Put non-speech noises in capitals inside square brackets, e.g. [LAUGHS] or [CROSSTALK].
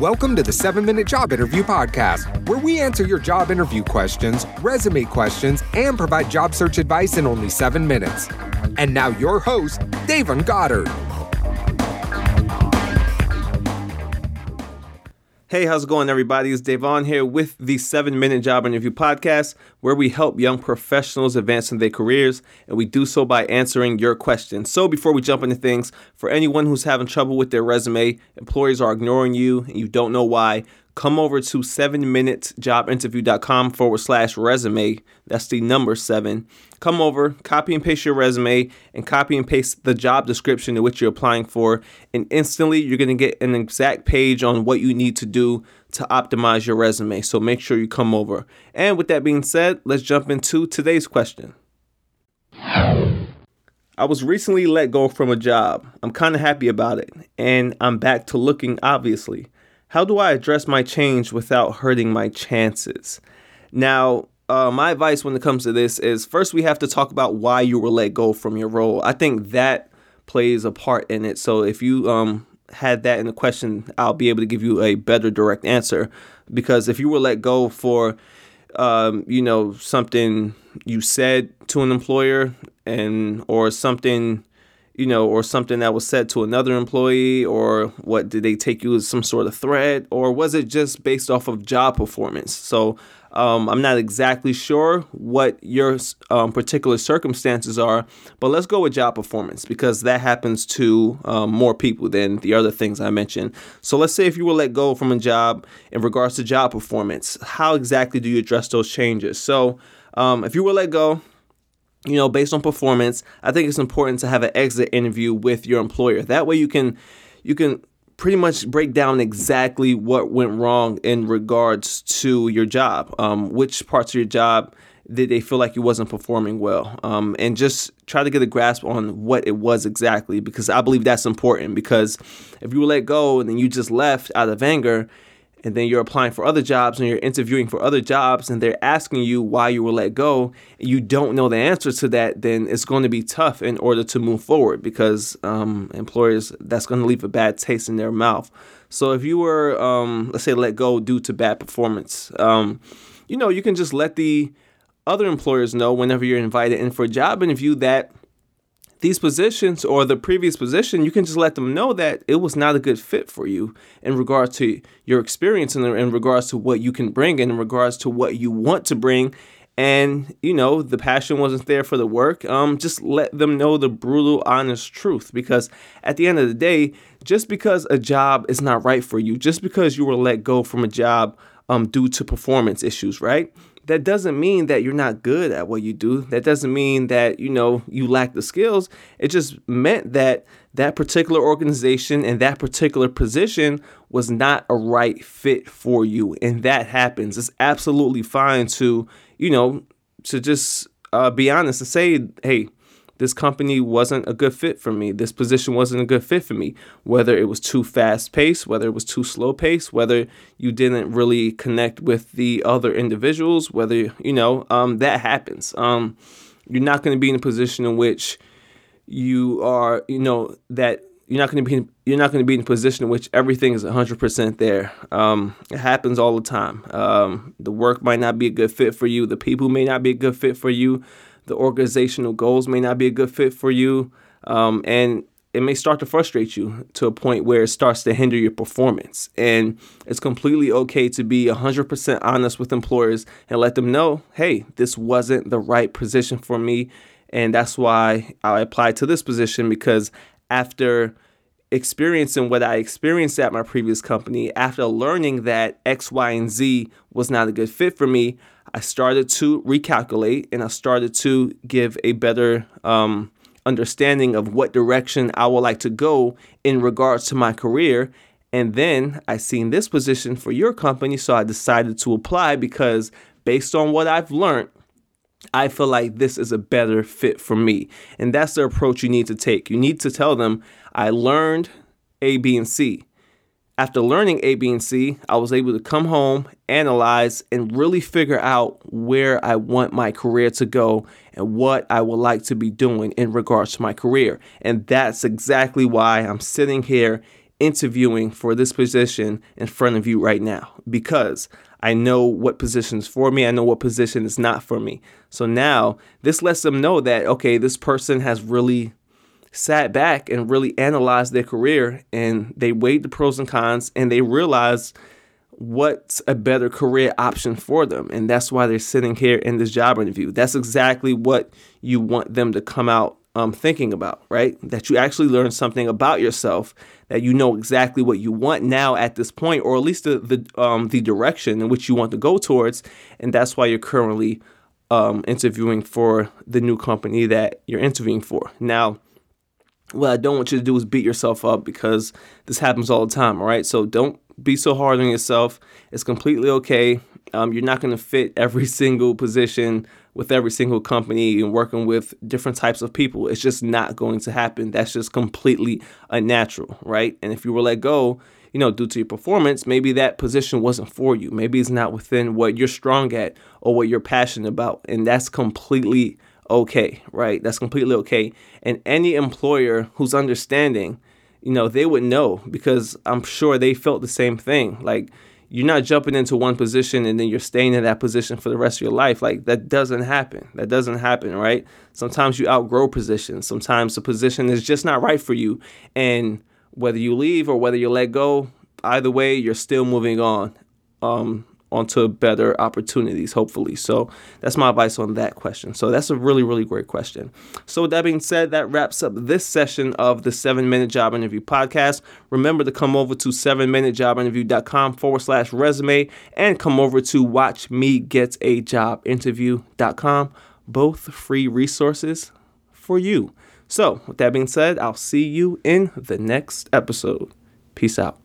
Welcome to the 7 Minute Job Interview Podcast, where we answer your job interview questions, resume questions, and provide job search advice in only 7 minutes. And now, your host, Davon Goddard. Hey, how's it going, everybody? It's Davon here with the 7 Minute Job Interview Podcast, where we help young professionals advance in their careers, and we do so by answering your questions. So, before we jump into things, for anyone who's having trouble with their resume, employers are ignoring you, and you don't know why, come over to 7minutesjobinterview.com forward slash resume. That's the number seven. Come over, copy and paste your resume, and copy and paste the job description to which you're applying for. And instantly, you're going to get an exact page on what you need to do to optimize your resume. So make sure you come over. And with that being said, let's jump into today's question. I was recently let go from a job. I'm kind of happy about it, and I'm back to looking, obviously. How do I address my change without hurting my chances? Now, uh, my advice when it comes to this is first we have to talk about why you were let go from your role. I think that plays a part in it. So if you um, had that in the question, I'll be able to give you a better direct answer. Because if you were let go for, um, you know, something you said to an employer and or something you know, or something that was said to another employee, or what did they take you as some sort of threat, or was it just based off of job performance? So um, I'm not exactly sure what your um, particular circumstances are, but let's go with job performance because that happens to um, more people than the other things I mentioned. So let's say if you were let go from a job in regards to job performance, how exactly do you address those changes? So um, if you were let go, you know, based on performance, I think it's important to have an exit interview with your employer. That way you can you can pretty much break down exactly what went wrong in regards to your job. Um, which parts of your job did they feel like you wasn't performing well? Um, and just try to get a grasp on what it was exactly because I believe that's important because if you were let go and then you just left out of anger, and then you're applying for other jobs and you're interviewing for other jobs and they're asking you why you were let go and you don't know the answer to that then it's going to be tough in order to move forward because um, employers that's going to leave a bad taste in their mouth. So if you were um, let's say let go due to bad performance um, you know you can just let the other employers know whenever you're invited in for a job interview that these positions or the previous position, you can just let them know that it was not a good fit for you in regards to your experience and in regards to what you can bring and in regards to what you want to bring. And, you know, the passion wasn't there for the work. Um, just let them know the brutal, honest truth. Because at the end of the day, just because a job is not right for you, just because you were let go from a job um, due to performance issues, right? That doesn't mean that you're not good at what you do. That doesn't mean that, you know, you lack the skills. It just meant that that particular organization and that particular position was not a right fit for you. And that happens. It's absolutely fine to, you know, to just uh, be honest and say, hey, this company wasn't a good fit for me. This position wasn't a good fit for me. Whether it was too fast paced, whether it was too slow paced, whether you didn't really connect with the other individuals, whether, you know, um, that happens. Um, you're not going to be in a position in which you are, you know, that you're not going to be in, you're not going to be in a position in which everything is 100% there. Um, it happens all the time. Um, the work might not be a good fit for you. The people may not be a good fit for you the organizational goals may not be a good fit for you, um, and it may start to frustrate you to a point where it starts to hinder your performance. And it's completely okay to be 100% honest with employers and let them know, hey, this wasn't the right position for me. And that's why I applied to this position because after experiencing what I experienced at my previous company, after learning that X, Y, and Z was not a good fit for me, I started to recalculate and I started to give a better um, understanding of what direction I would like to go in regards to my career. And then I seen this position for your company, so I decided to apply because based on what I've learned, I feel like this is a better fit for me. And that's the approach you need to take. You need to tell them, I learned A, B, and C. After learning A, B, and C, I was able to come home, analyze, and really figure out where I want my career to go and what I would like to be doing in regards to my career. And that's exactly why I'm sitting here interviewing for this position in front of you right now because I know what position is for me. I know what position is not for me. So now this lets them know that, okay, this person has really sat back and really analyzed their career and they weighed the pros and cons and they realized what's a better career option for them. And that's why they're sitting here in this job interview. That's exactly what you want them to come out um, thinking about, right? That you actually learn something about yourself, that you know exactly what you want now at this point, or at least the the, um, the direction in which you want to go towards, and that's why you're currently um, interviewing for the new company that you're interviewing for. Now, what I don't want you to do is beat yourself up because this happens all the time, all right? So don't be so hard on yourself. It's completely okay. Um, you're not going to fit every [LAUGHS] single position with every single company and working with different types of people. It's just not going to happen. That's just completely unnatural, right? And if you were let go, you know, due to your performance, maybe that position wasn't for you. Maybe it's not within what you're strong at or what you're passionate about. And that's completely okay, right? That's completely okay. And any employer who's understanding, you know, they would know because I'm sure they felt the same thing. Like, you're not jumping into one position and then you're staying in that position for the rest of your life. Like that doesn't happen. That doesn't happen, right? Sometimes you outgrow positions. Sometimes the position is just not right for you. And whether you leave or whether you let go, either way, you're still moving on. Um, onto better opportunities, hopefully. So that's my advice on that question. So that's a really, really great question. So with that being said, that wraps up this session of the seven minute job interview podcast. Remember to come over to seven minute job interview.com forward slash resume and come over to watch me get a job interview.com. Both free resources for you. So with that being said, I'll see you in the next episode. Peace out.